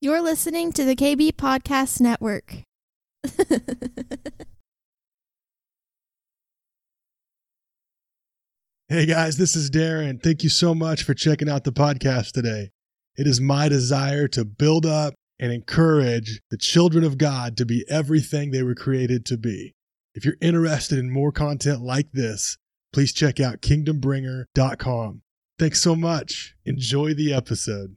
You're listening to the KB Podcast Network. Hey guys, this is Darin. Thank you so much for checking out the podcast today. It is my desire to build up and encourage the children of God to be everything they were created to be. If you're interested in more content like this, please check out kingdombringer.com. Thanks so much. Enjoy the episode.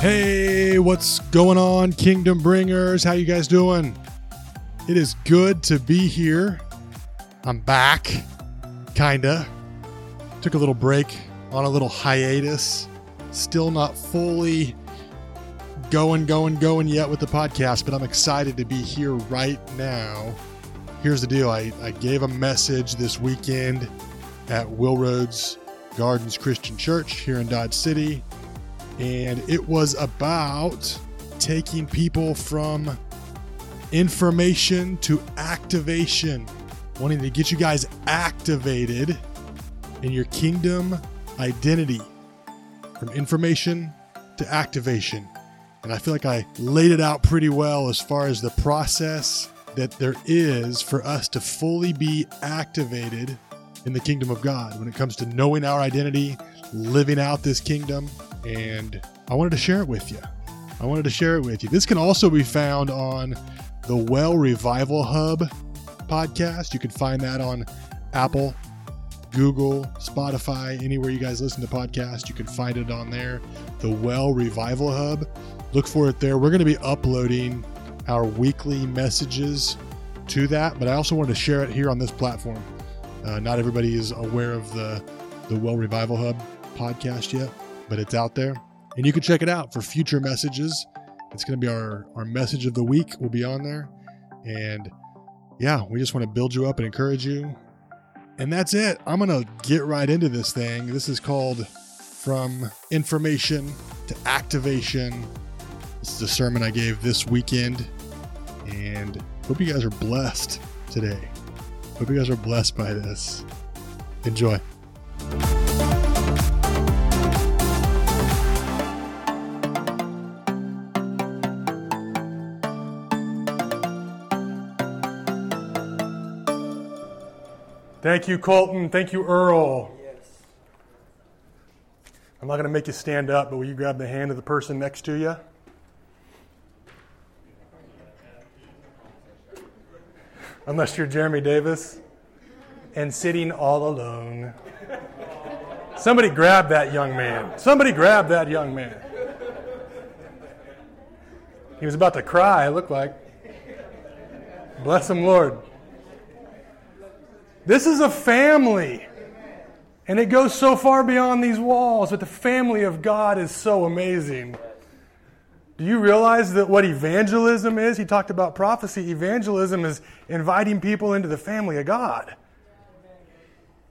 Hey, what's going on, Kingdom Bringers? How you guys doing? It is good to be here. I'm back, kinda. Took a little break on a little hiatus. Still not fully going, going, going yet with the podcast, but I'm excited to be here right now. Here's the deal I, I gave a message this weekend at Wilroads Gardens Christian Church here in Dodge City and it was about taking people from information to activation, wanting to get you guys activated in your kingdom identity from information to activation. And I feel like I laid it out pretty well as far as the process that there is for us to fully be activated in the kingdom of God when it comes to knowing our identity, living out this kingdom, and I wanted to share it with you. I wanted to share it with you. This can also be found on the Well Revival Hub podcast. You can find that on Apple, Google, Spotify, anywhere you guys listen to podcasts. You can find it on there. The Well Revival Hub. Look for it there. We're going to be uploading our weekly messages to that, but I also wanted to share it here on this platform. Uh, not everybody is aware of the the Well Revival Hub podcast yet but it's out there. And you can check it out for future messages. It's going to be our, our message of the week, will be on there. And yeah, we just want to build you up and encourage you. And that's it. I'm going to get right into this thing. This is called From Information to Activation. This is a sermon I gave this weekend. And hope you guys are blessed today. Hope you guys are blessed by this. Enjoy. Thank you, Colton. Thank you, Earl. Yes. I'm not going to make you stand up, but will you grab the hand of the person next to you? Unless you're Jeremy Davis and sitting all alone. Somebody grab that young man. Somebody grab that young man. He was about to cry, it looked like. Bless him, Lord. This is a family. And it goes so far beyond these walls, but the family of God is so amazing. Do you realize that what evangelism is? He talked about prophecy. Evangelism is inviting people into the family of God.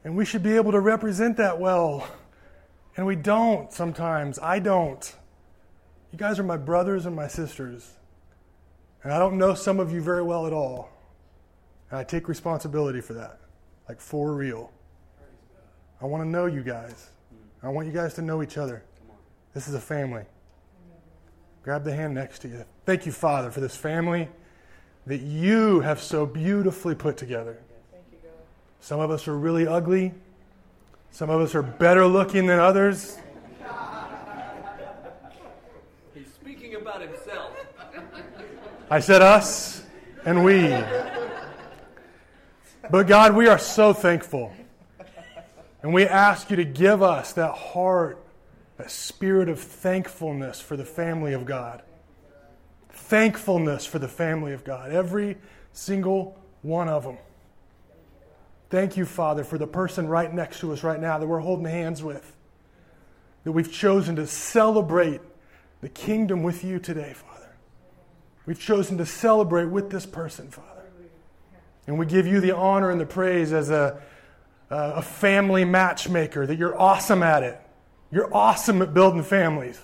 And we should be able to represent that well. And we don't sometimes. I don't. You guys are my brothers and my sisters. And I don't know some of you very well at all. And I take responsibility for that. Like for real. I want to know you guys. I want you guys to know each other. This is a family. Grab the hand next to you. Thank you, Father, for this family that you have so beautifully put together. Some of us are really ugly. Some of us are better looking than others. He's speaking about himself. I said us and we. But God, we are so thankful. And we ask you to give us that heart, that spirit of thankfulness for the family of God. Thankfulness for the family of God. Every single one of them. Thank you, Father, for the person right next to us right now that we're holding hands with. That we've chosen to celebrate the kingdom with you today, Father. We've chosen to celebrate with this person, Father. And we give you the honor and the praise as a, a family matchmaker, that you're awesome at it. You're awesome at building families.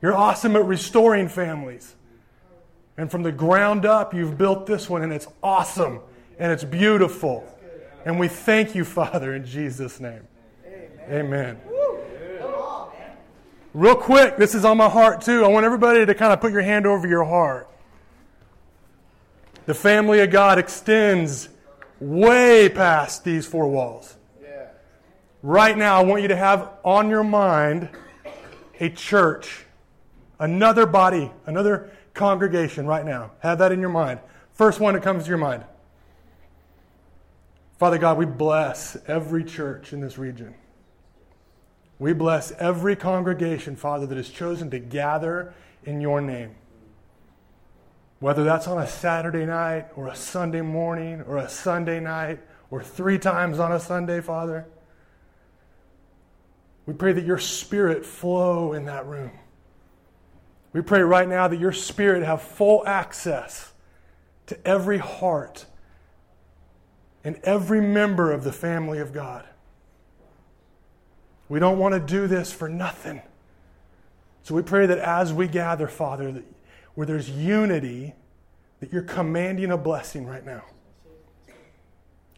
You're awesome at restoring families. And from the ground up, you've built this one, and it's awesome and it's beautiful. And we thank you, Father, in Jesus' name. Amen. Amen. Real quick, this is on my heart too. I want everybody to kind of put your hand over your heart. The family of God extends way past these four walls. Right now, I want you to have on your mind a church, another body, another congregation right now. Have that in your mind. First one that comes to your mind. Father God, we bless every church in this region. We bless every congregation, Father, that has chosen to gather in your name. Whether that's on a Saturday night or a Sunday morning or a Sunday night or three times on a Sunday, Father, we pray that your spirit flow in that room. We pray right now that your spirit have full access to every heart and every member of the family of God. We don't want to do this for nothing. So we pray that as we gather, Father, that where there's unity, that you're commanding a blessing right now.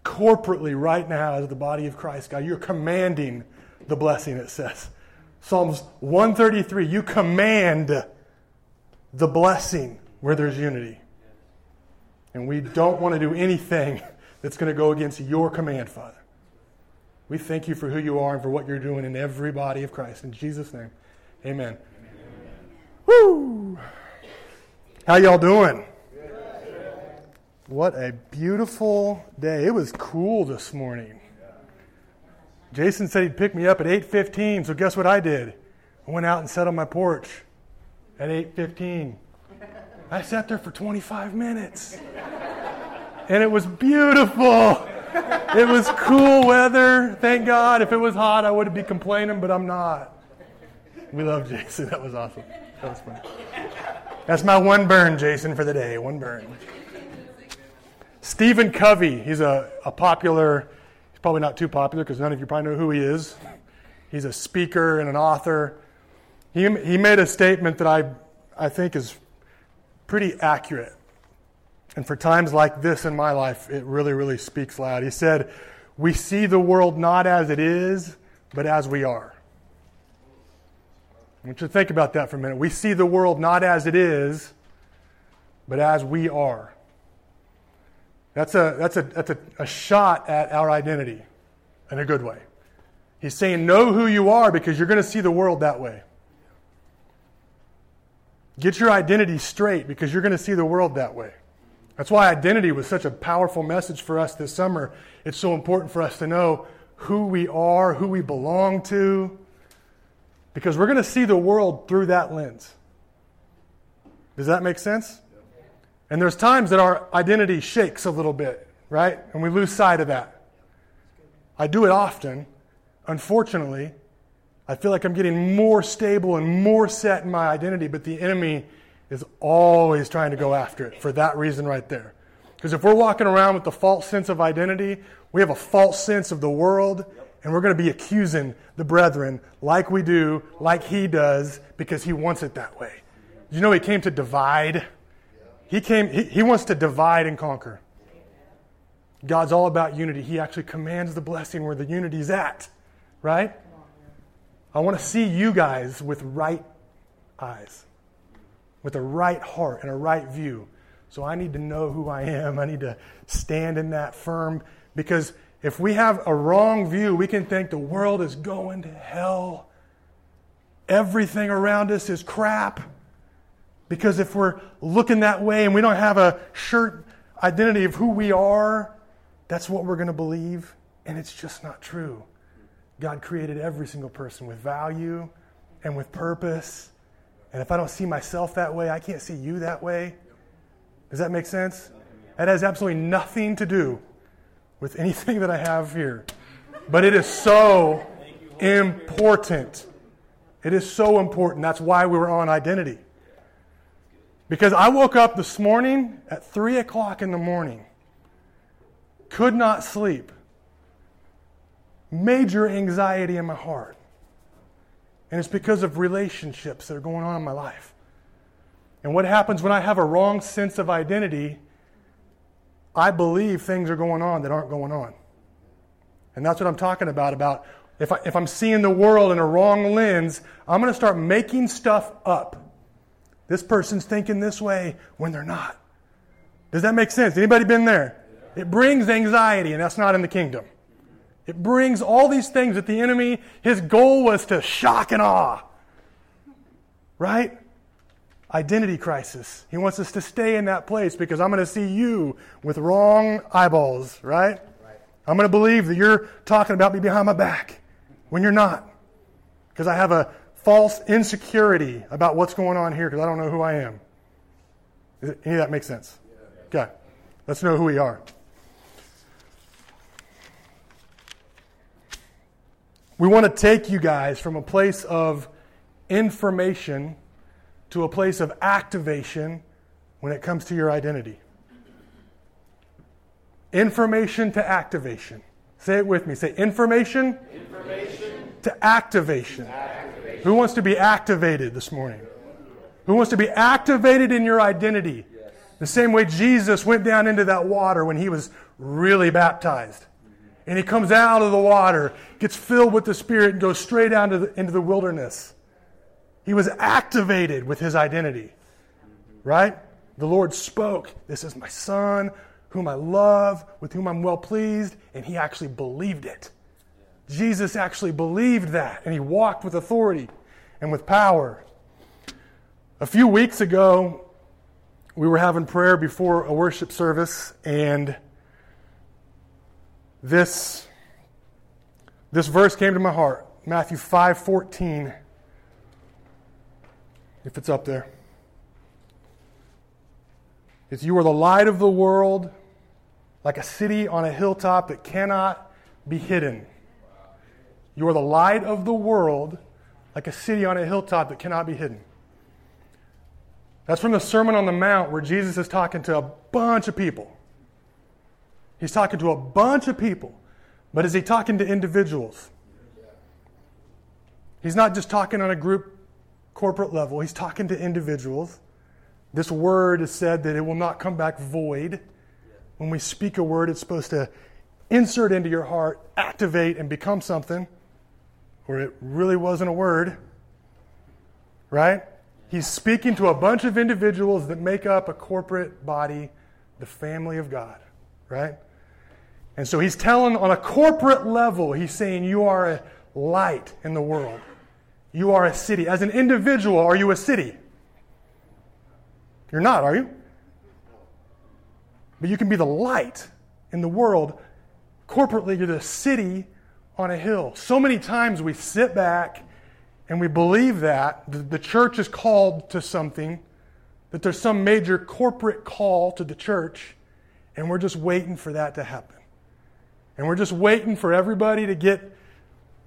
Corporately, right now, as the body of Christ, God, you're commanding the blessing, it says. Psalms 133, you command the blessing where there's unity. And we don't want to do anything that's going to go against your command, Father. We thank you for who you are and for what you're doing in every body of Christ. In Jesus' name, amen. amen. Woo! How y'all doing? What a beautiful day. It was cool this morning. Jason said he'd pick me up at 8:15, so guess what I did? I went out and sat on my porch at 8:15. I sat there for 25 minutes. And it was beautiful. It was cool weather. Thank God. If it was hot, I would be complaining, but I'm not. We love Jason. That was awesome. That was fun. That's my one burn, Jason, for the day. One burn. Stephen Covey. He's a, a popular, he's probably not too popular because none of you probably know who he is. He's a speaker and an author. He, he made a statement that I, I think is pretty accurate. And for times like this in my life, it really, really speaks loud. He said, We see the world not as it is, but as we are. I want you to think about that for a minute. We see the world not as it is, but as we are. That's a, that's a, that's a, a shot at our identity in a good way. He's saying, Know who you are because you're going to see the world that way. Get your identity straight because you're going to see the world that way. That's why identity was such a powerful message for us this summer. It's so important for us to know who we are, who we belong to, because we're going to see the world through that lens. Does that make sense? And there's times that our identity shakes a little bit, right? And we lose sight of that. I do it often. Unfortunately, I feel like I'm getting more stable and more set in my identity, but the enemy is always trying to go after it for that reason right there. Because if we're walking around with the false sense of identity, we have a false sense of the world, and we're going to be accusing the brethren like we do, like he does, because he wants it that way. You know, he came to divide. He came, he, he wants to divide and conquer. God's all about unity. He actually commands the blessing where the unity's at, right? I want to see you guys with right eyes, with a right heart and a right view. So I need to know who I am. I need to stand in that firm because if we have a wrong view, we can think the world is going to hell. Everything around us is crap. Because if we're looking that way and we don't have a shirt identity of who we are, that's what we're going to believe. And it's just not true. God created every single person with value and with purpose. And if I don't see myself that way, I can't see you that way. Does that make sense? That has absolutely nothing to do with anything that I have here. But it is so important. It is so important. That's why we were on identity. Because I woke up this morning at 3 o'clock in the morning could not sleep, major anxiety in my heart. And it's because of relationships that are going on in my life. And what happens when I have a wrong sense of identity? I believe things are going on that aren't going on. And that's what I'm talking about about if, I, if I'm seeing the world in a wrong lens, I'm going to start making stuff up. This person's thinking this way when they're not. Does that make sense? Anybody been there? It brings anxiety, and that's not in the kingdom. It brings all these things that the enemy, his goal was to shock and awe. Right? Identity crisis. He wants us to stay in that place because I'm going to see you with wrong eyeballs, right? right. I'm going to believe that you're talking about me behind my back when you're not. Because I have a false insecurity about what's going on here because I don't know who I am. any of that make sense? Okay. Let's know who we are. We want to take you guys from a place of information to a place of activation when it comes to your identity. Information to activation. Say it with me. Say information, information. to activation. activation. Who wants to be activated this morning? Who wants to be activated in your identity? Yes. The same way Jesus went down into that water when he was really baptized. And he comes out of the water, gets filled with the Spirit, and goes straight into the, into the wilderness. He was activated with his identity. Right? The Lord spoke, This is my son, whom I love, with whom I'm well pleased, and he actually believed it. Jesus actually believed that, and he walked with authority and with power. A few weeks ago, we were having prayer before a worship service, and this, this verse came to my heart Matthew 5 14. If it's up there. It's you are the light of the world, like a city on a hilltop that cannot be hidden. You are the light of the world, like a city on a hilltop that cannot be hidden. That's from the Sermon on the Mount where Jesus is talking to a bunch of people. He's talking to a bunch of people, but is he talking to individuals? He's not just talking on a group corporate level, he's talking to individuals. This word is said that it will not come back void. When we speak a word, it's supposed to insert into your heart, activate, and become something, or it really wasn't a word. Right? He's speaking to a bunch of individuals that make up a corporate body, the family of God. Right? And so he's telling on a corporate level, he's saying, You are a light in the world. You are a city. As an individual, are you a city? You're not, are you? But you can be the light in the world. Corporately, you're the city on a hill. So many times we sit back and we believe that the church is called to something, that there's some major corporate call to the church, and we're just waiting for that to happen. And we're just waiting for everybody to get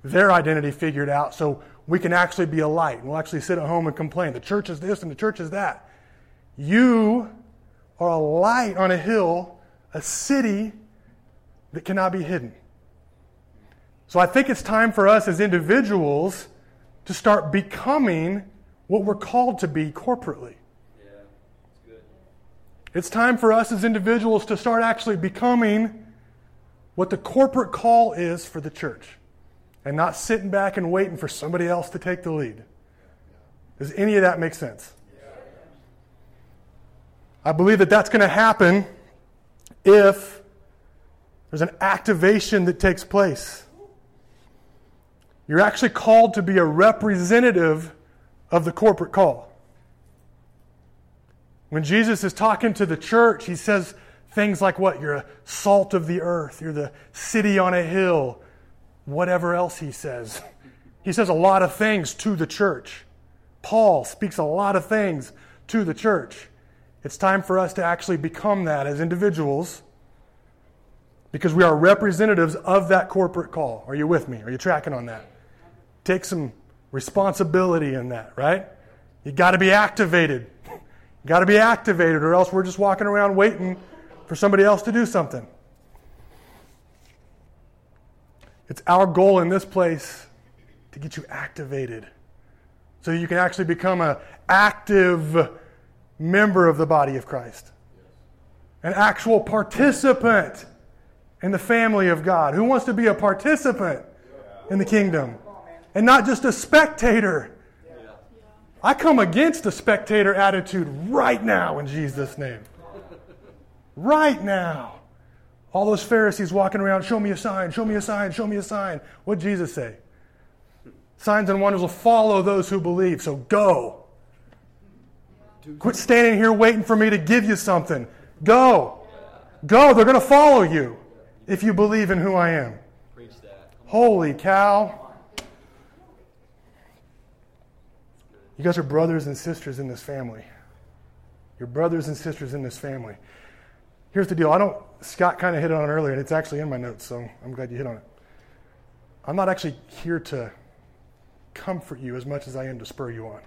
their identity figured out so we can actually be a light. We'll actually sit at home and complain. The church is this and the church is that. You are a light on a hill, a city that cannot be hidden. So I think it's time for us as individuals to start becoming what we're called to be corporately. Yeah, good. It's time for us as individuals to start actually becoming what the corporate call is for the church and not sitting back and waiting for somebody else to take the lead. Does any of that make sense? I believe that that's going to happen if there's an activation that takes place. You're actually called to be a representative of the corporate call. When Jesus is talking to the church, he says, Things like what? You're a salt of the earth. You're the city on a hill. Whatever else he says. He says a lot of things to the church. Paul speaks a lot of things to the church. It's time for us to actually become that as individuals because we are representatives of that corporate call. Are you with me? Are you tracking on that? Take some responsibility in that, right? You got to be activated. You got to be activated, or else we're just walking around waiting for somebody else to do something. It's our goal in this place to get you activated so you can actually become an active member of the body of Christ, an actual participant in the family of God. Who wants to be a participant in the kingdom and not just a spectator? I come against the spectator attitude right now in Jesus' name. Right now. All those Pharisees walking around, show me a sign, show me a sign, show me a sign. What did Jesus say? Signs and wonders will follow those who believe. So go. Quit standing here waiting for me to give you something. Go. Go. They're going to follow you if you believe in who I am. Holy cow. You guys are brothers and sisters in this family. You're brothers and sisters in this family. Here's the deal. I don't, Scott kind of hit on it earlier, and it's actually in my notes, so I'm glad you hit on it. I'm not actually here to comfort you as much as I am to spur you on.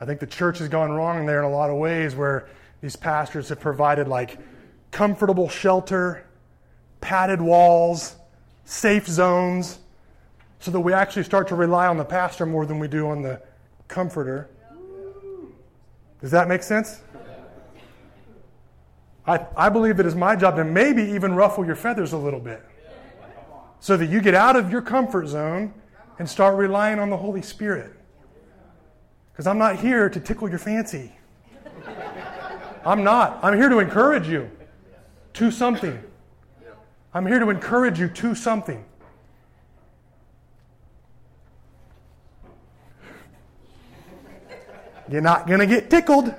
I think the church has gone wrong there in a lot of ways where these pastors have provided like comfortable shelter, padded walls, safe zones, so that we actually start to rely on the pastor more than we do on the comforter. Does that make sense? I, I believe it is my job to maybe even ruffle your feathers a little bit so that you get out of your comfort zone and start relying on the Holy Spirit. Because I'm not here to tickle your fancy. I'm not. I'm here to encourage you to something. I'm here to encourage you to something. You're not going to get tickled.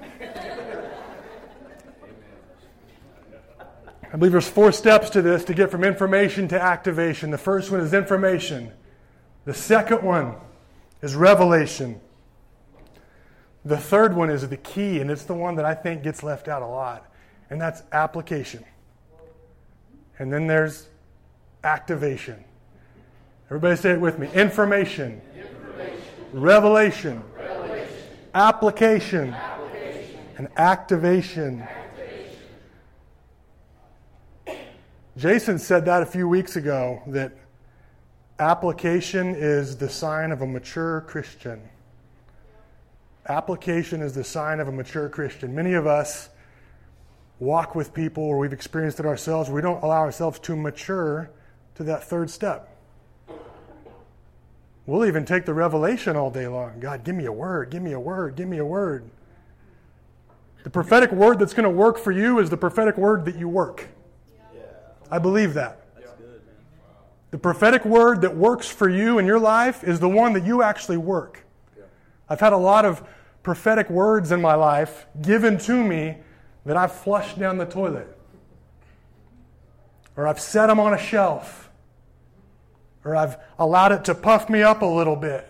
I believe there's four steps to this to get from information to activation. The first one is information. The second one is revelation. The third one is the key, and it's the one that I think gets left out a lot, and that's application. And then there's activation. Everybody say it with me information, information. Revelation, Revelation. Application. application, and activation. activation. Jason said that a few weeks ago that application is the sign of a mature Christian. Application is the sign of a mature Christian. Many of us walk with people, or we've experienced it ourselves, we don't allow ourselves to mature to that third step. We'll even take the revelation all day long. God, give me a word, give me a word, give me a word. The prophetic word that's going to work for you is the prophetic word that you work. I believe that. The prophetic word that works for you in your life is the one that you actually work. I've had a lot of prophetic words in my life given to me that I've flushed down the toilet, or I've set them on a shelf, or I've allowed it to puff me up a little bit.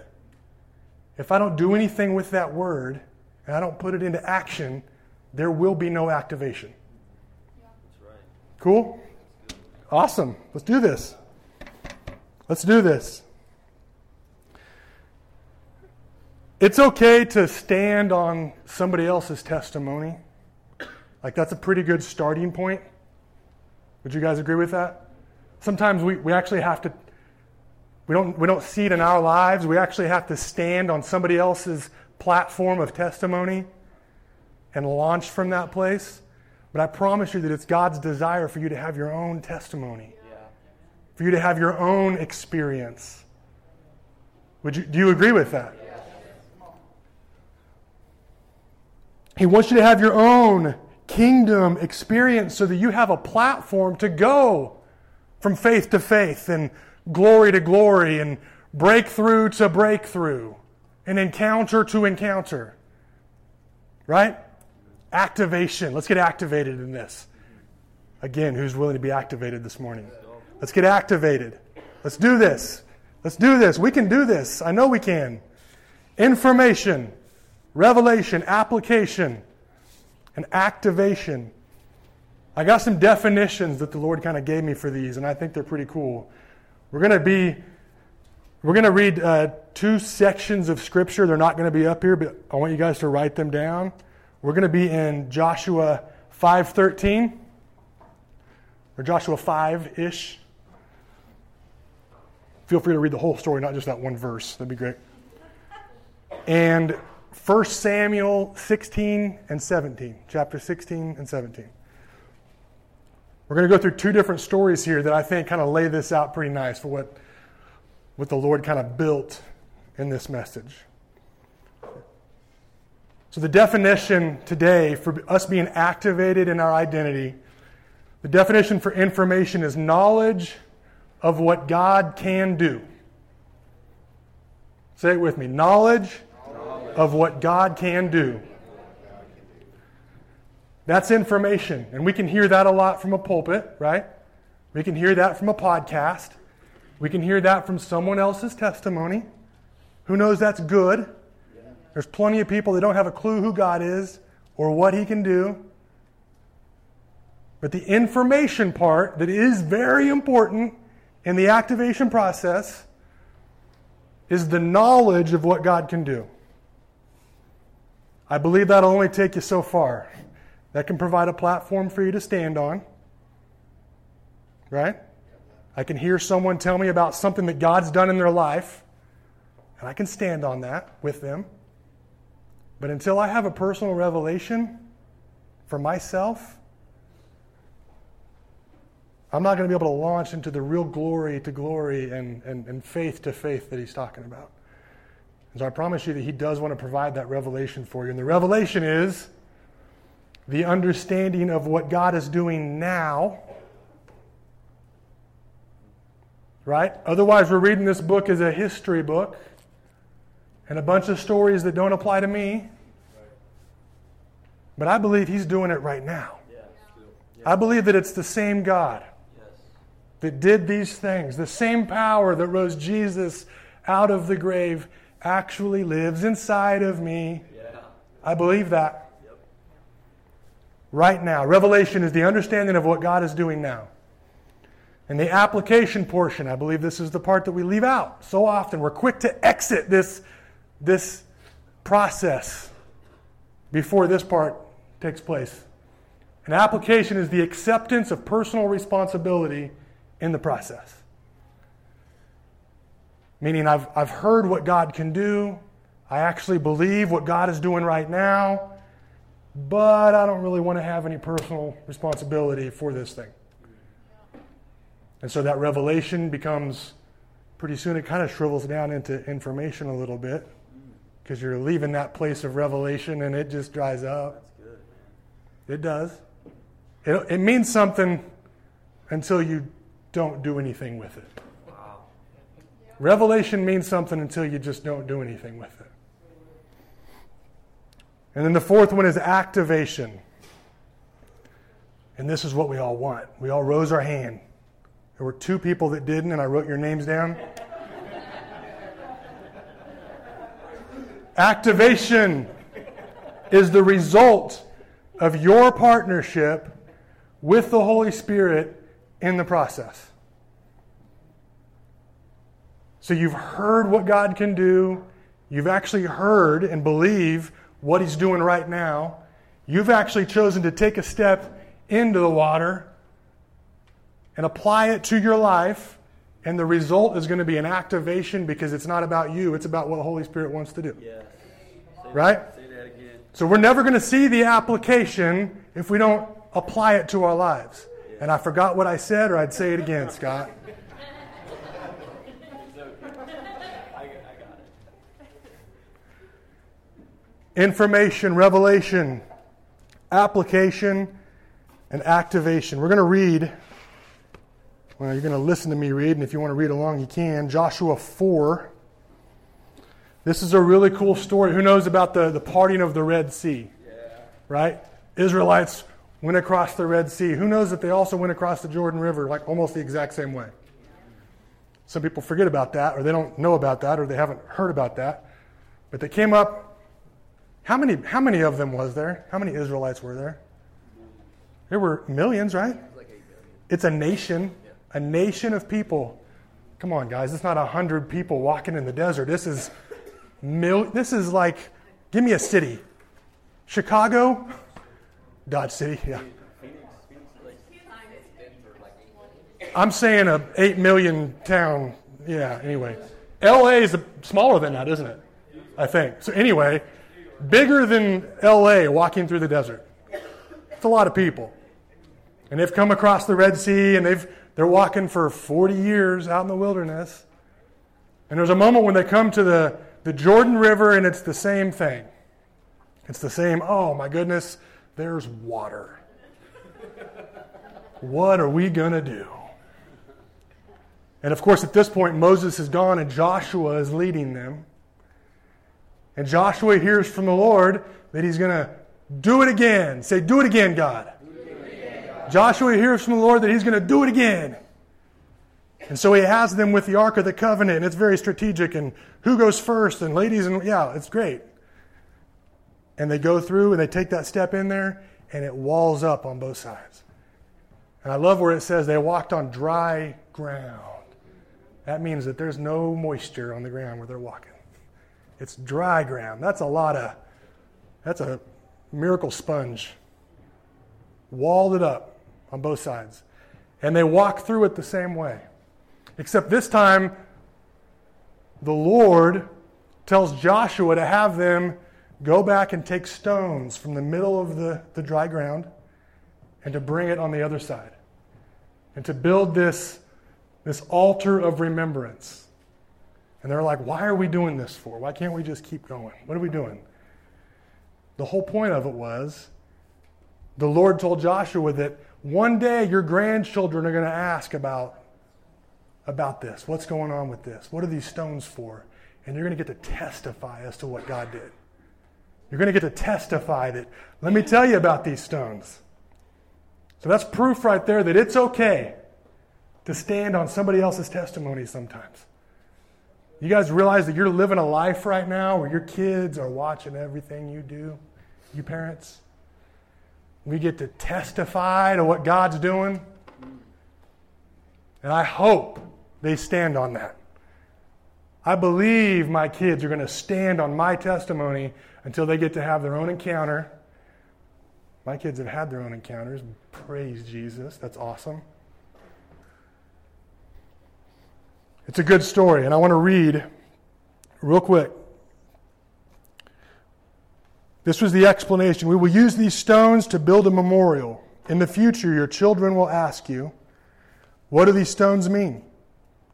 If I don't do anything with that word and I don't put it into action, there will be no activation. Cool? Awesome. Let's do this. Let's do this. It's okay to stand on somebody else's testimony. Like, that's a pretty good starting point. Would you guys agree with that? Sometimes we, we actually have to, we don't, we don't see it in our lives. We actually have to stand on somebody else's platform of testimony and launch from that place. But I promise you that it's God's desire for you to have your own testimony, for you to have your own experience. Would you, do you agree with that? He wants you to have your own kingdom experience so that you have a platform to go from faith to faith and glory to glory and breakthrough to breakthrough and encounter to encounter. Right? Activation. Let's get activated in this. Again, who's willing to be activated this morning? Let's get activated. Let's do this. Let's do this. We can do this. I know we can. Information revelation, application, and activation. I got some definitions that the Lord kind of gave me for these, and I think they're pretty cool. We're going to be we're going to read uh, two sections of scripture. They're not going to be up here, but I want you guys to write them down. We're going to be in Joshua 5:13 or Joshua 5-ish. feel free to read the whole story, not just that one verse. That'd be great. And 1 Samuel 16 and 17, chapter 16 and 17. We're going to go through two different stories here that I think kind of lay this out pretty nice for what, what the Lord kind of built in this message. So, the definition today for us being activated in our identity, the definition for information is knowledge of what God can do. Say it with me knowledge, knowledge. of what God can do. That's information. And we can hear that a lot from a pulpit, right? We can hear that from a podcast. We can hear that from someone else's testimony. Who knows that's good? There's plenty of people that don't have a clue who God is or what He can do. But the information part that is very important in the activation process is the knowledge of what God can do. I believe that'll only take you so far. That can provide a platform for you to stand on. Right? I can hear someone tell me about something that God's done in their life, and I can stand on that with them. But until I have a personal revelation for myself, I'm not going to be able to launch into the real glory to glory and, and, and faith to faith that he's talking about. And so I promise you that he does want to provide that revelation for you. And the revelation is the understanding of what God is doing now. Right? Otherwise, we're reading this book as a history book and a bunch of stories that don't apply to me. But I believe He's doing it right now. I believe that it's the same God that did these things. The same power that rose Jesus out of the grave actually lives inside of me. I believe that right now. Revelation is the understanding of what God is doing now. And the application portion, I believe this is the part that we leave out so often. We're quick to exit this, this process before this part takes place. An application is the acceptance of personal responsibility in the process. Meaning, I've, I've heard what God can do, I actually believe what God is doing right now but I don't really want to have any personal responsibility for this thing. And so that revelation becomes pretty soon, it kind of shrivels down into information a little bit because you're leaving that place of revelation and it just dries up. It does. It, it means something until you don't do anything with it. Wow. Revelation means something until you just don't do anything with it. And then the fourth one is activation. And this is what we all want. We all rose our hand. There were two people that didn't, and I wrote your names down. Activation is the result of your partnership with the Holy Spirit in the process. So you've heard what God can do, you've actually heard and believe what he's doing right now. You've actually chosen to take a step into the water and apply it to your life. And the result is going to be an activation because it's not about you, it's about what the Holy Spirit wants to do. Yes. right? So we're never going to see the application if we don't apply it to our lives. And I forgot what I said, or I'd say it again, Scott. information, revelation, application, and activation. We're going to read, well, you're going to listen to me read, and if you want to read along, you can. Joshua 4. This is a really cool story. Who knows about the, the parting of the Red Sea? Yeah. Right? Israelites went across the Red Sea. Who knows that they also went across the Jordan River, like almost the exact same way? Some people forget about that, or they don't know about that, or they haven't heard about that. But they came up how many, how many of them was there? How many Israelites were there? There were millions, right? It's a nation, a nation of people. Come on, guys. It's not a hundred people walking in the desert. This is mil- This is like, give me a city. Chicago, Dodge City, yeah. I'm saying a eight million town Yeah, anyway. LA is smaller than that, isn't it? I think. So, anyway, bigger than LA walking through the desert. It's a lot of people. And they've come across the Red Sea and they've, they're walking for 40 years out in the wilderness. And there's a moment when they come to the, the Jordan River and it's the same thing. It's the same, oh my goodness, there's water. what are we going to do? And of course, at this point, Moses is gone and Joshua is leading them. And Joshua hears from the Lord that he's going to do it again. Say, do it again, God. Joshua hears from the Lord that he's going to do it again. And so he has them with the Ark of the Covenant, and it's very strategic, and who goes first, and ladies, and yeah, it's great. And they go through and they take that step in there, and it walls up on both sides. And I love where it says they walked on dry ground. That means that there's no moisture on the ground where they're walking. It's dry ground. That's a lot of, that's a miracle sponge. Walled it up on both sides. And they walk through it the same way. Except this time, the Lord tells Joshua to have them go back and take stones from the middle of the, the dry ground and to bring it on the other side. And to build this, this altar of remembrance. And they're like, why are we doing this for? Why can't we just keep going? What are we doing? The whole point of it was the Lord told Joshua that one day your grandchildren are going to ask about, about this. What's going on with this? What are these stones for? And you're going to get to testify as to what God did. You're going to get to testify that, let me tell you about these stones. So that's proof right there that it's okay to stand on somebody else's testimony sometimes. You guys realize that you're living a life right now where your kids are watching everything you do, you parents? We get to testify to what God's doing. And I hope they stand on that. I believe my kids are going to stand on my testimony until they get to have their own encounter. My kids have had their own encounters. Praise Jesus. That's awesome. It's a good story, and I want to read real quick. This was the explanation. We will use these stones to build a memorial. In the future, your children will ask you, What do these stones mean?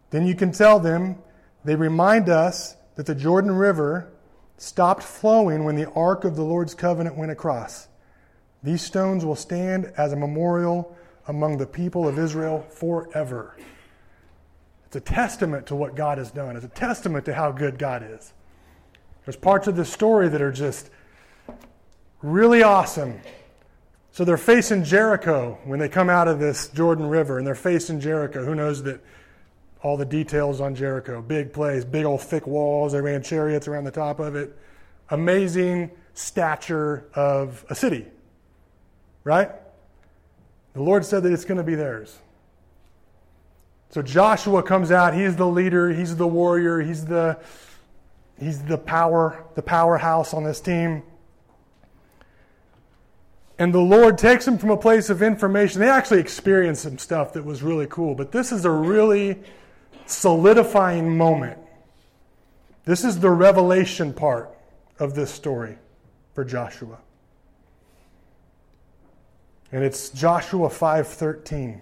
Then you can tell them they remind us that the Jordan River stopped flowing when the ark of the Lord's covenant went across. These stones will stand as a memorial among the people of Israel forever. It's a testament to what God has done. It's a testament to how good God is. There's parts of this story that are just really awesome. So they're facing Jericho when they come out of this Jordan River, and they're facing Jericho. Who knows that all the details on Jericho. Big place, big old thick walls. They ran chariots around the top of it. Amazing stature of a city, right? The Lord said that it's going to be theirs. So Joshua comes out. He's the leader. He's the warrior. He's the he's the power, the powerhouse on this team. And the Lord takes them from a place of information. They actually experienced some stuff that was really cool, but this is a really solidifying moment. This is the revelation part of this story for Joshua. And it's Joshua 5:13.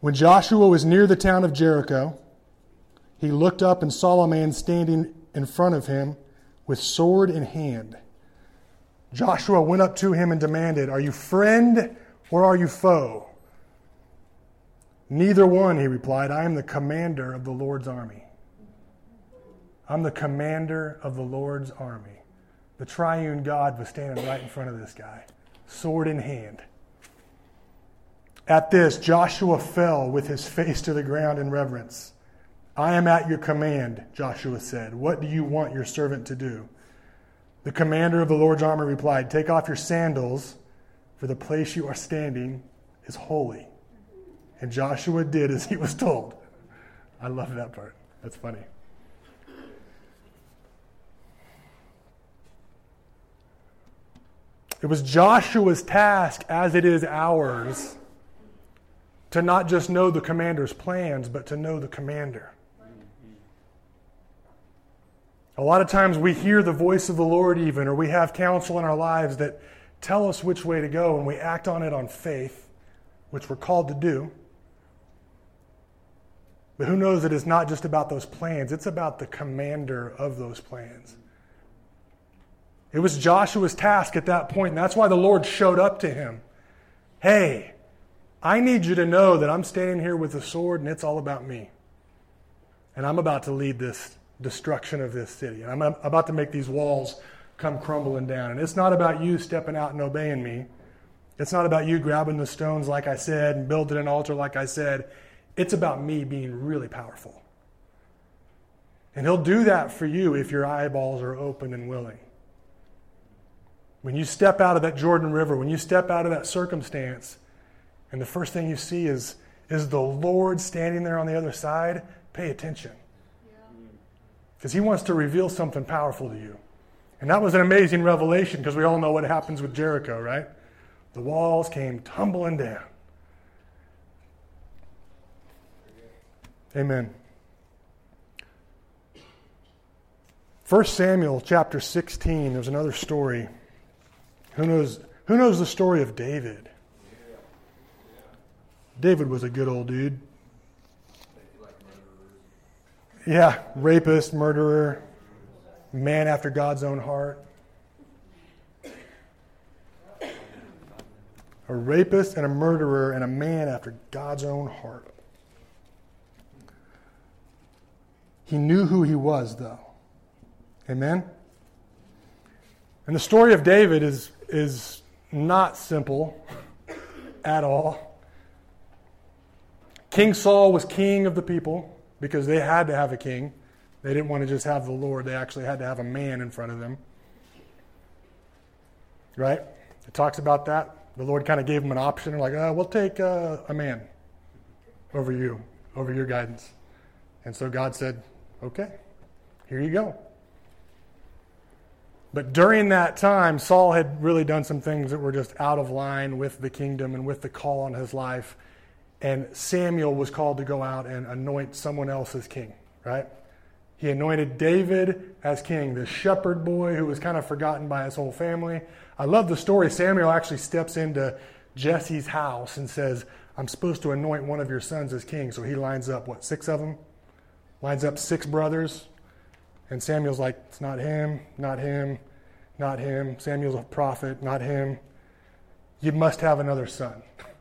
When Joshua was near the town of Jericho, he looked up and saw a man standing in front of him with sword in hand. Joshua went up to him and demanded, Are you friend or are you foe? Neither one, he replied. I am the commander of the Lord's army. I'm the commander of the Lord's army. The triune God was standing right in front of this guy, sword in hand. At this, Joshua fell with his face to the ground in reverence. I am at your command, Joshua said. What do you want your servant to do? The commander of the Lord's army replied, Take off your sandals, for the place you are standing is holy. And Joshua did as he was told. I love that part. That's funny. It was Joshua's task, as it is ours, to not just know the commander's plans, but to know the commander. A lot of times we hear the voice of the Lord, even, or we have counsel in our lives that tell us which way to go, and we act on it on faith, which we're called to do. But who knows that it's not just about those plans, it's about the commander of those plans. It was Joshua's task at that point, and that's why the Lord showed up to him. Hey, I need you to know that I'm standing here with a sword and it's all about me. And I'm about to lead this destruction of this city. And I'm about to make these walls come crumbling down. And it's not about you stepping out and obeying me. It's not about you grabbing the stones, like I said, and building an altar, like I said. It's about me being really powerful. And He'll do that for you if your eyeballs are open and willing. When you step out of that Jordan River, when you step out of that circumstance, and the first thing you see is, is the Lord standing there on the other side, pay attention. Because He wants to reveal something powerful to you. And that was an amazing revelation because we all know what happens with Jericho, right? The walls came tumbling down. Amen. 1 Samuel chapter 16, there's another story. Who knows, who knows the story of David? David was a good old dude. Yeah, rapist, murderer, man after God's own heart. A rapist and a murderer and a man after God's own heart. He knew who he was, though. Amen? And the story of David is, is not simple at all. King Saul was king of the people because they had to have a king. They didn't want to just have the Lord, they actually had to have a man in front of them. Right? It talks about that. The Lord kind of gave them an option, like, uh, we'll take uh, a man over you, over your guidance. And so God said, Okay, here you go. But during that time, Saul had really done some things that were just out of line with the kingdom and with the call on his life. And Samuel was called to go out and anoint someone else as king, right? He anointed David as king, the shepherd boy who was kind of forgotten by his whole family. I love the story. Samuel actually steps into Jesse's house and says, I'm supposed to anoint one of your sons as king. So he lines up, what, six of them? lines up six brothers, and Samuel's like, It's not him, not him, not him. Samuel's a prophet, not him. You must have another son.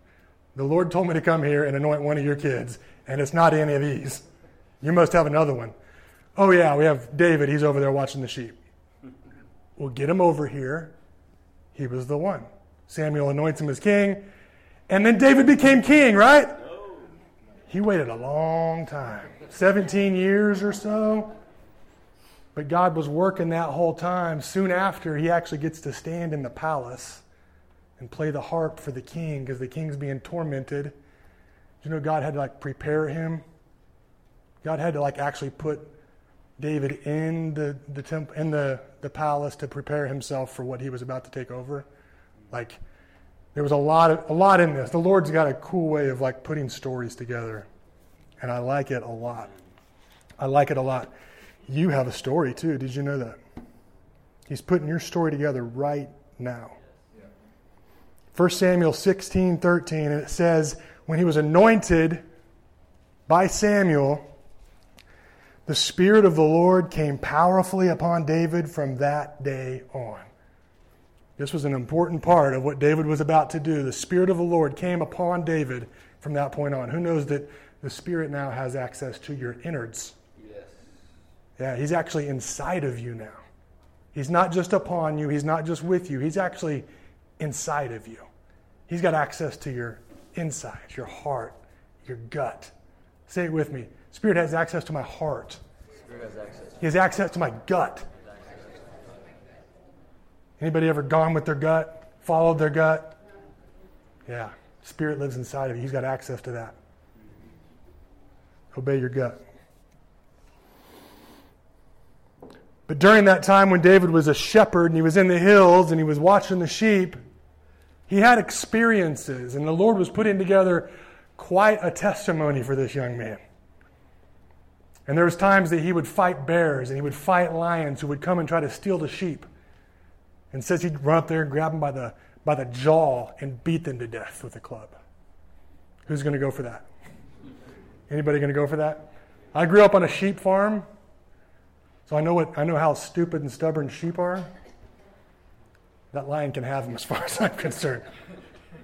The Lord told me to come here and anoint one of your kids, and it's not any of these. You must have another one. Oh, yeah, we have David. He's over there watching the sheep. We'll get him over here. He was the one. Samuel anoints him as king, and then David became king, right? He waited a long time 17 years or so. But God was working that whole time. Soon after, he actually gets to stand in the palace and play the harp for the king because the king's being tormented. You know, God had to like prepare him. God had to like actually put David in the, the temp, in the, the palace to prepare himself for what he was about to take over. Like there was a lot of a lot in this. The Lord's got a cool way of like putting stories together. And I like it a lot. I like it a lot. You have a story too. Did you know that? He's putting your story together right now. 1 Samuel 16, 13, and it says, when he was anointed by Samuel, the Spirit of the Lord came powerfully upon David from that day on. This was an important part of what David was about to do. The Spirit of the Lord came upon David from that point on. Who knows that the Spirit now has access to your innards? Yes. Yeah, He's actually inside of you now. He's not just upon you, He's not just with you, He's actually inside of you. He's got access to your insides, your heart, your gut. Say it with me. Spirit has access to my heart. Has access. he has access to my gut. Anybody ever gone with their gut? Followed their gut? Yeah. Spirit lives inside of you. He's got access to that. Obey your gut. But during that time when David was a shepherd and he was in the hills and he was watching the sheep, he had experiences, and the Lord was putting together quite a testimony for this young man. And there was times that he would fight bears and he would fight lions who would come and try to steal the sheep. And says he'd run up there and grab them by the, by the jaw and beat them to death with a club. Who's going to go for that? Anybody going to go for that? I grew up on a sheep farm, so I know what I know how stupid and stubborn sheep are. That lion can have them as far as I'm concerned.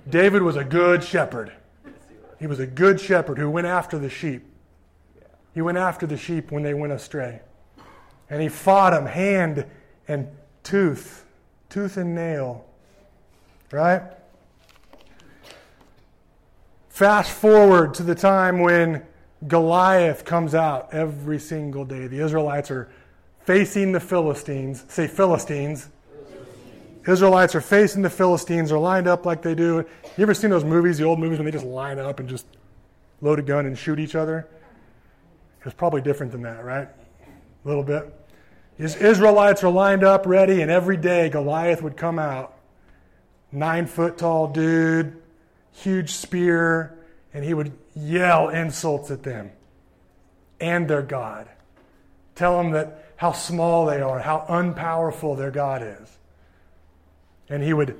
David was a good shepherd. He was a good shepherd who went after the sheep. He went after the sheep when they went astray. And he fought them hand and tooth, tooth and nail. Right? Fast forward to the time when Goliath comes out every single day. The Israelites are facing the Philistines. Say Philistines. Israelites are facing the Philistines, are lined up like they do. You ever seen those movies, the old movies, when they just line up and just load a gun and shoot each other? It's probably different than that, right? A little bit. His Israelites are lined up, ready, and every day Goliath would come out. Nine foot tall dude, huge spear, and he would yell insults at them and their God. Tell them that how small they are, how unpowerful their God is. And he would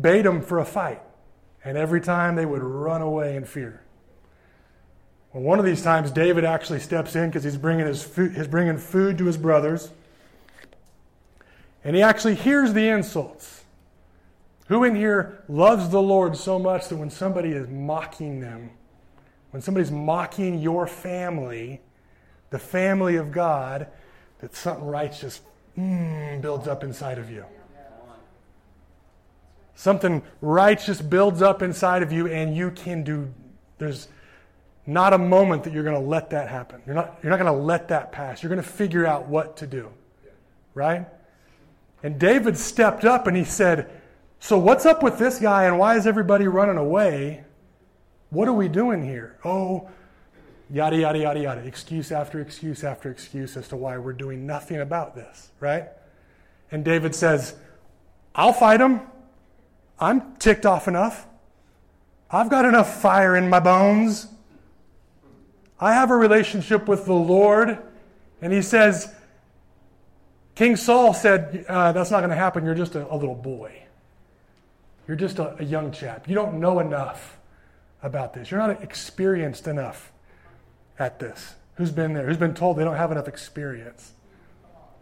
bait them for a fight. And every time they would run away in fear. Well, one of these times, David actually steps in because he's bringing his food, he's bringing food to his brothers. And he actually hears the insults. Who in here loves the Lord so much that when somebody is mocking them, when somebody's mocking your family, the family of God, that something righteous mm, builds up inside of you? Something righteous builds up inside of you, and you can do, there's not a moment that you're going to let that happen. You're not, you're not going to let that pass. You're going to figure out what to do. Right? And David stepped up and he said, So, what's up with this guy, and why is everybody running away? What are we doing here? Oh, yada, yada, yada, yada. Excuse after excuse after excuse as to why we're doing nothing about this, right? And David says, I'll fight him. I'm ticked off enough. I've got enough fire in my bones. I have a relationship with the Lord. And he says, King Saul said, uh, That's not going to happen. You're just a, a, little boy. You're just a, a young chap. You don't know enough about this. You're not experienced enough at this. Who's been there? Who's been told they don't have enough experience?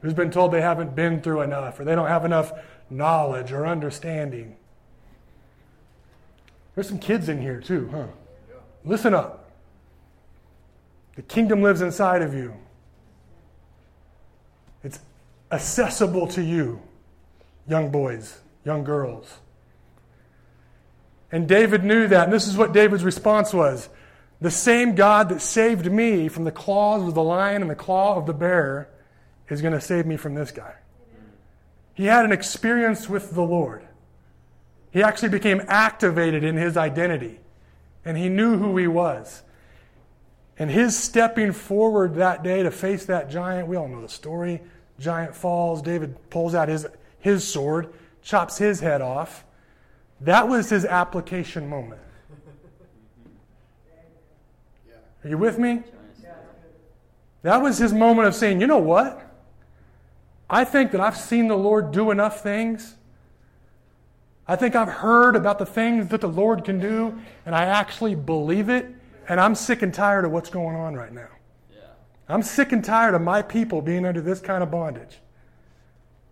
Who's been told they haven't been through enough or they don't have enough knowledge or understanding? There's some kids in here too, huh? Listen up. The kingdom lives inside of you. It's accessible to you, young boys, young girls. And David knew that. And this is what David's response was The same God that saved me from the claws of the lion and the claw of the bear is going to save me from this guy. He had an experience with the Lord. He actually became activated in his identity, and he knew who he was. And his stepping forward that day to face that giant, we all know the story. Giant falls, David pulls out his, his sword, chops his head off. That was his application moment. Are you with me? That was his moment of saying, you know what? I think that I've seen the Lord do enough things I think I've heard about the things that the Lord can do, and I actually believe it, and I'm sick and tired of what's going on right now. Yeah. I'm sick and tired of my people being under this kind of bondage.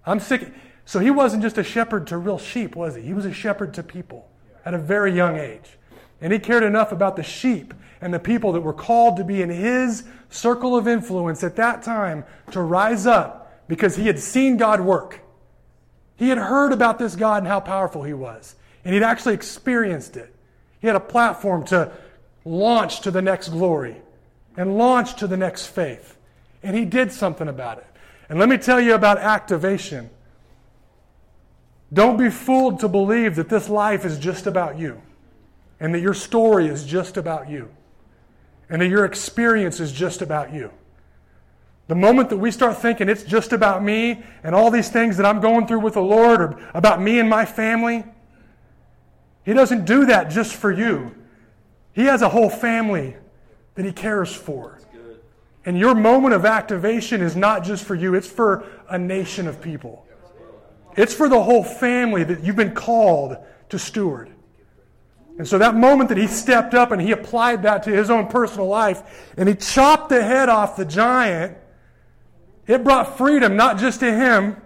I'm sick. So he wasn't just a shepherd to real sheep, was he? He was a shepherd to people at a very young age. And he cared enough about the sheep and the people that were called to be in his circle of influence at that time to rise up because he had seen God work. He had heard about this God and how powerful he was, and he'd actually experienced it. He had a platform to launch to the next glory and launch to the next faith. And he did something about it. And let me tell you about activation. Don't be fooled to believe that this life is just about you and that your story is just about you and that your experience is just about you. The moment that we start thinking it's just about me and all these things that I'm going through with the Lord or about me and my family, He doesn't do that just for you. He has a whole family that he cares for. And your moment of activation is not just for you, it's for a nation of people. It's for the whole family that you've been called to steward. And so that moment that he stepped up and he applied that to his own personal life and he chopped the head off the giant, it brought freedom not just to him,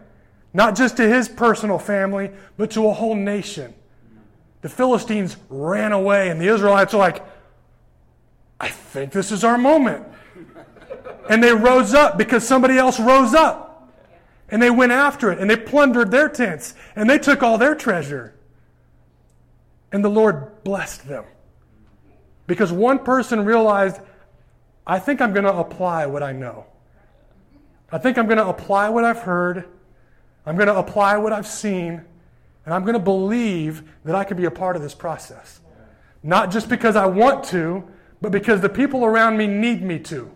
not just to his personal family, but to a whole nation. The Philistines ran away and the Israelites are like, I think this is our moment. And they rose up because somebody else rose up. And they went after it and they plundered their tents and they took all their treasure. And the Lord blessed them. Because one person realized, I think I'm going to apply what I know. I think I'm going to apply what I've heard. I'm going to apply what I've seen. And I'm going to believe that I can be a part of this process. Not just because I want to, but because the people around me need me to.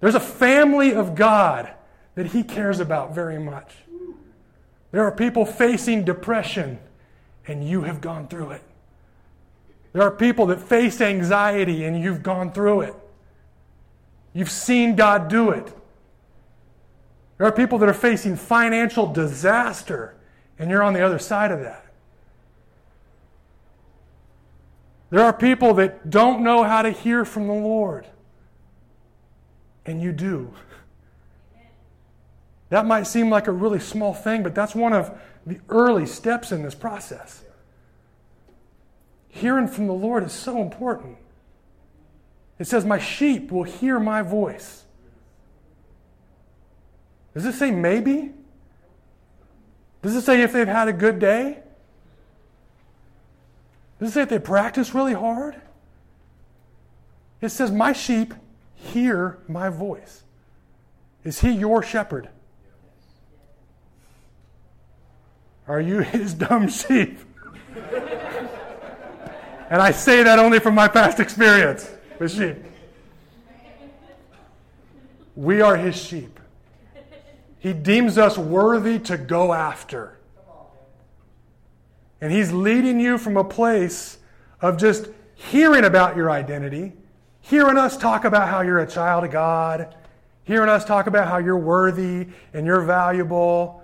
There's a family of God that He cares about very much. There are people facing depression, and you have gone through it. There are people that face anxiety, and you've gone through it. You've seen God do it. There are people that are facing financial disaster, and you're on the other side of that. There are people that don't know how to hear from the Lord, and you do. That might seem like a really small thing, but that's one of the early steps in this process. Hearing from the Lord is so important. It says, My sheep will hear my voice. Does it say maybe? Does it say if they've had a good day? Does it say if they practice really hard? It says, My sheep hear my voice. Is he your shepherd? Are you his dumb sheep? and I say that only from my past experience with sheep. We are his sheep. He deems us worthy to go after. And he's leading you from a place of just hearing about your identity, hearing us talk about how you're a child of God, hearing us talk about how you're worthy and you're valuable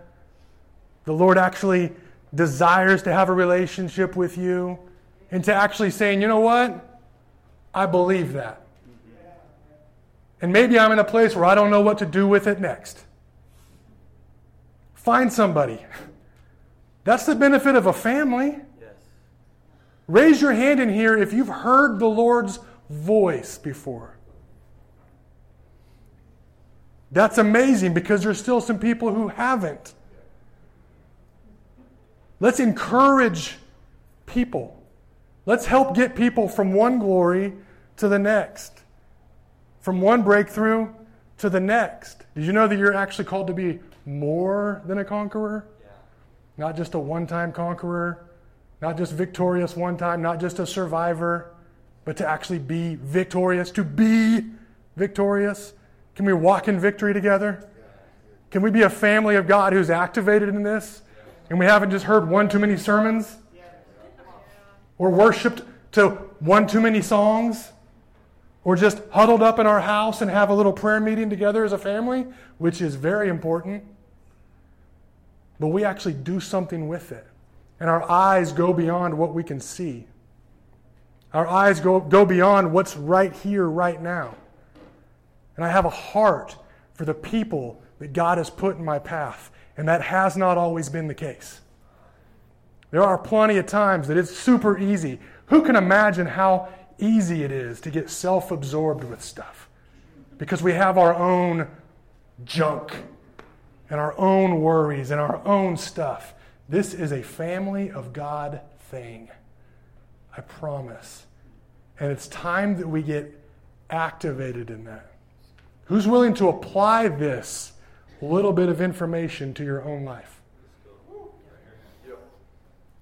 the Lord actually desires to have a relationship with you and to actually saying, you know what? I believe that. And maybe I'm in a place where I don't know what to do with it next. Find somebody. That's the benefit of a family. Yes. Raise your hand in here if you've heard the Lord's voice before. That's amazing because there's still some people who haven't. Let's encourage people. Let's help get people from one glory to the next, from one breakthrough to the next. Did you know that you're actually called to be more than a conqueror? Yeah. Not just a one time conqueror, not just victorious one time, not just a survivor, but to actually be victorious, to be victorious. Can we walk in victory together? Can we be a family of God who's activated in this? and we haven't just heard one too many sermons or worshiped to one too many songs or just huddled up in our house and have a little prayer meeting together as a family, which is very important. But we actually do something with it. And our eyes go beyond what we can see. Our eyes go, go beyond what's right here, right now. And I have a heart for the people that God has put in my path. And that has not always been the case. There are plenty of times that it's super easy. Who can imagine how easy it is to get self absorbed with stuff? Because we have our own junk and our own worries and our own stuff. This is a family of God thing. I promise. And it's time that we get activated in that. Who's willing to apply this little bit of information to your own life?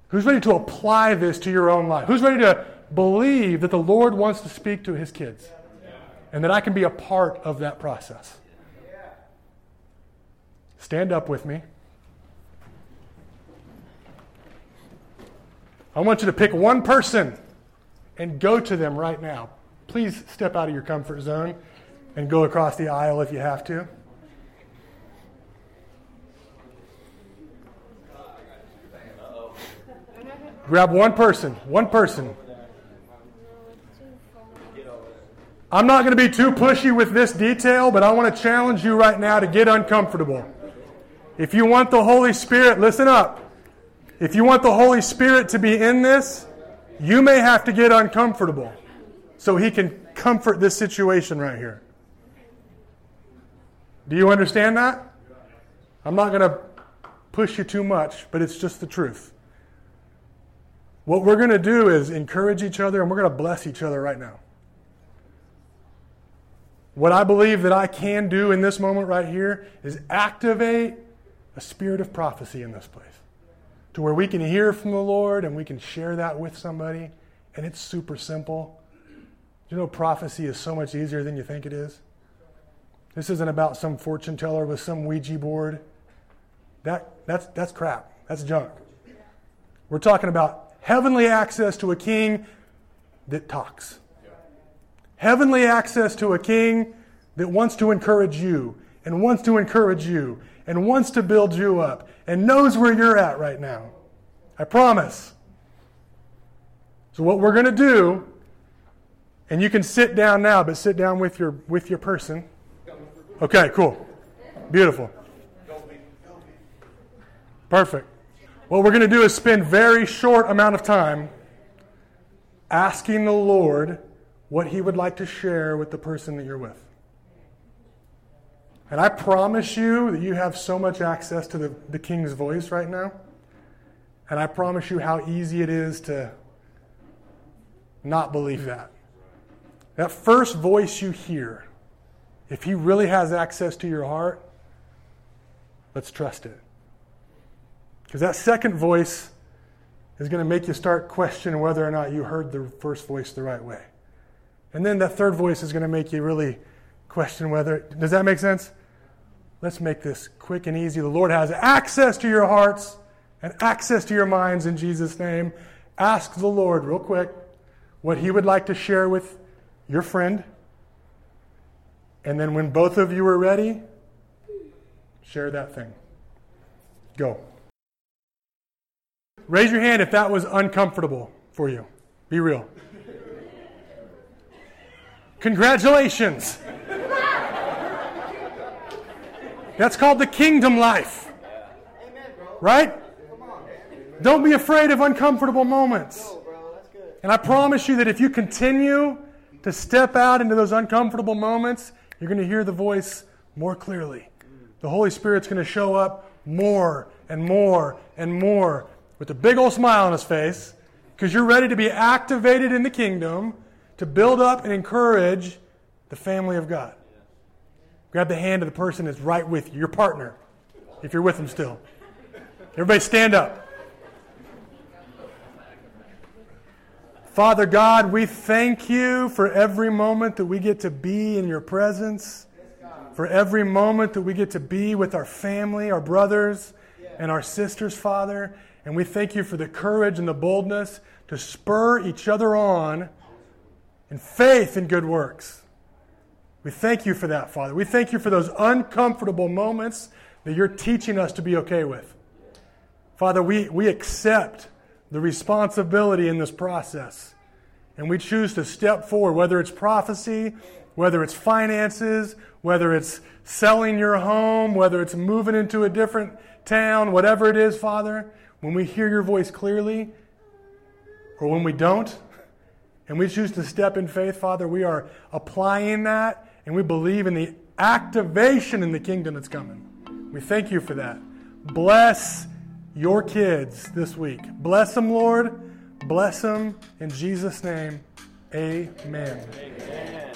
Who's ready to apply this to your own life? Who's ready to believe that the Lord wants to speak to his kids and that I can be a part of that process? Stand up with me. I want you to pick one person and go to them right now. Please step out of your comfort zone and go across the aisle if you have to. Grab one person, one person. I'm not going to be too pushy with this detail, but I want to challenge you right now to get uncomfortable. If you want the Holy Spirit, listen up. If you want the Holy Spirit to be in this, you may have to get uncomfortable so He can comfort this situation right here. Do you understand that? I'm not going to push you too much, but it's just the truth. What we're going to do is encourage each other and we're going to bless each other right now. What I believe that I can do in this moment right here is activate a spirit of prophecy in this place to where we can hear from the Lord and we can share that with somebody. And it's super simple. You know, prophecy is so much easier than you think it is. This isn't about some fortune teller with some Ouija board. That, that's, that's crap. That's junk. We're talking about heavenly access to a king that talks. Heavenly access to a king that wants to encourage you and wants to encourage you and wants to build you up and knows where you're at right now. I promise. So what we're going to do and you can sit down now, but sit down with your with your person. Okay, cool. Beautiful. Perfect. What we're going to do is spend very short amount of time asking the Lord what he would like to share with the person that you're with. And I promise you that you have so much access to the, the king's voice right now. And I promise you how easy it is to not believe that. That first voice you hear, if he really has access to your heart, let's trust it. Because that second voice is going to make you start questioning whether or not you heard the first voice the right way. And then that third voice is going to make you really question whether. Does that make sense? Let's make this quick and easy. The Lord has access to your hearts and access to your minds in Jesus' name. Ask the Lord, real quick, what He would like to share with your friend. And then when both of you are ready, share that thing. Go. Raise your hand if that was uncomfortable for you. Be real. Congratulations. That's called the kingdom life. Right? Don't be afraid of uncomfortable moments. And I promise you that if you continue to step out into those uncomfortable moments, you're going to hear the voice more clearly. The Holy Spirit's going to show up more and more and more with a big old smile on his face because you're ready to be activated in the kingdom to build up and encourage the family of God. Grab the hand of the person that's right with you, your partner, if you're with them still. Everybody stand up. Father God, we thank you for every moment that we get to be in your presence, for every moment that we get to be with our family, our brothers, and our sisters, Father. And we thank you for the courage and the boldness to spur each other on in faith and good works. We thank you for that, Father. We thank you for those uncomfortable moments that you're teaching us to be okay with. Father, we, we accept the responsibility in this process. And we choose to step forward, whether it's prophecy, whether it's finances, whether it's selling your home, whether it's moving into a different town, whatever it is, Father, when we hear your voice clearly or when we don't, and we choose to step in faith, Father, we are applying that and we believe in the activation in the kingdom that's coming. We thank you for that. Bless your kids this week. Bless them, Lord. Bless them in Jesus' name. Amen. Amen.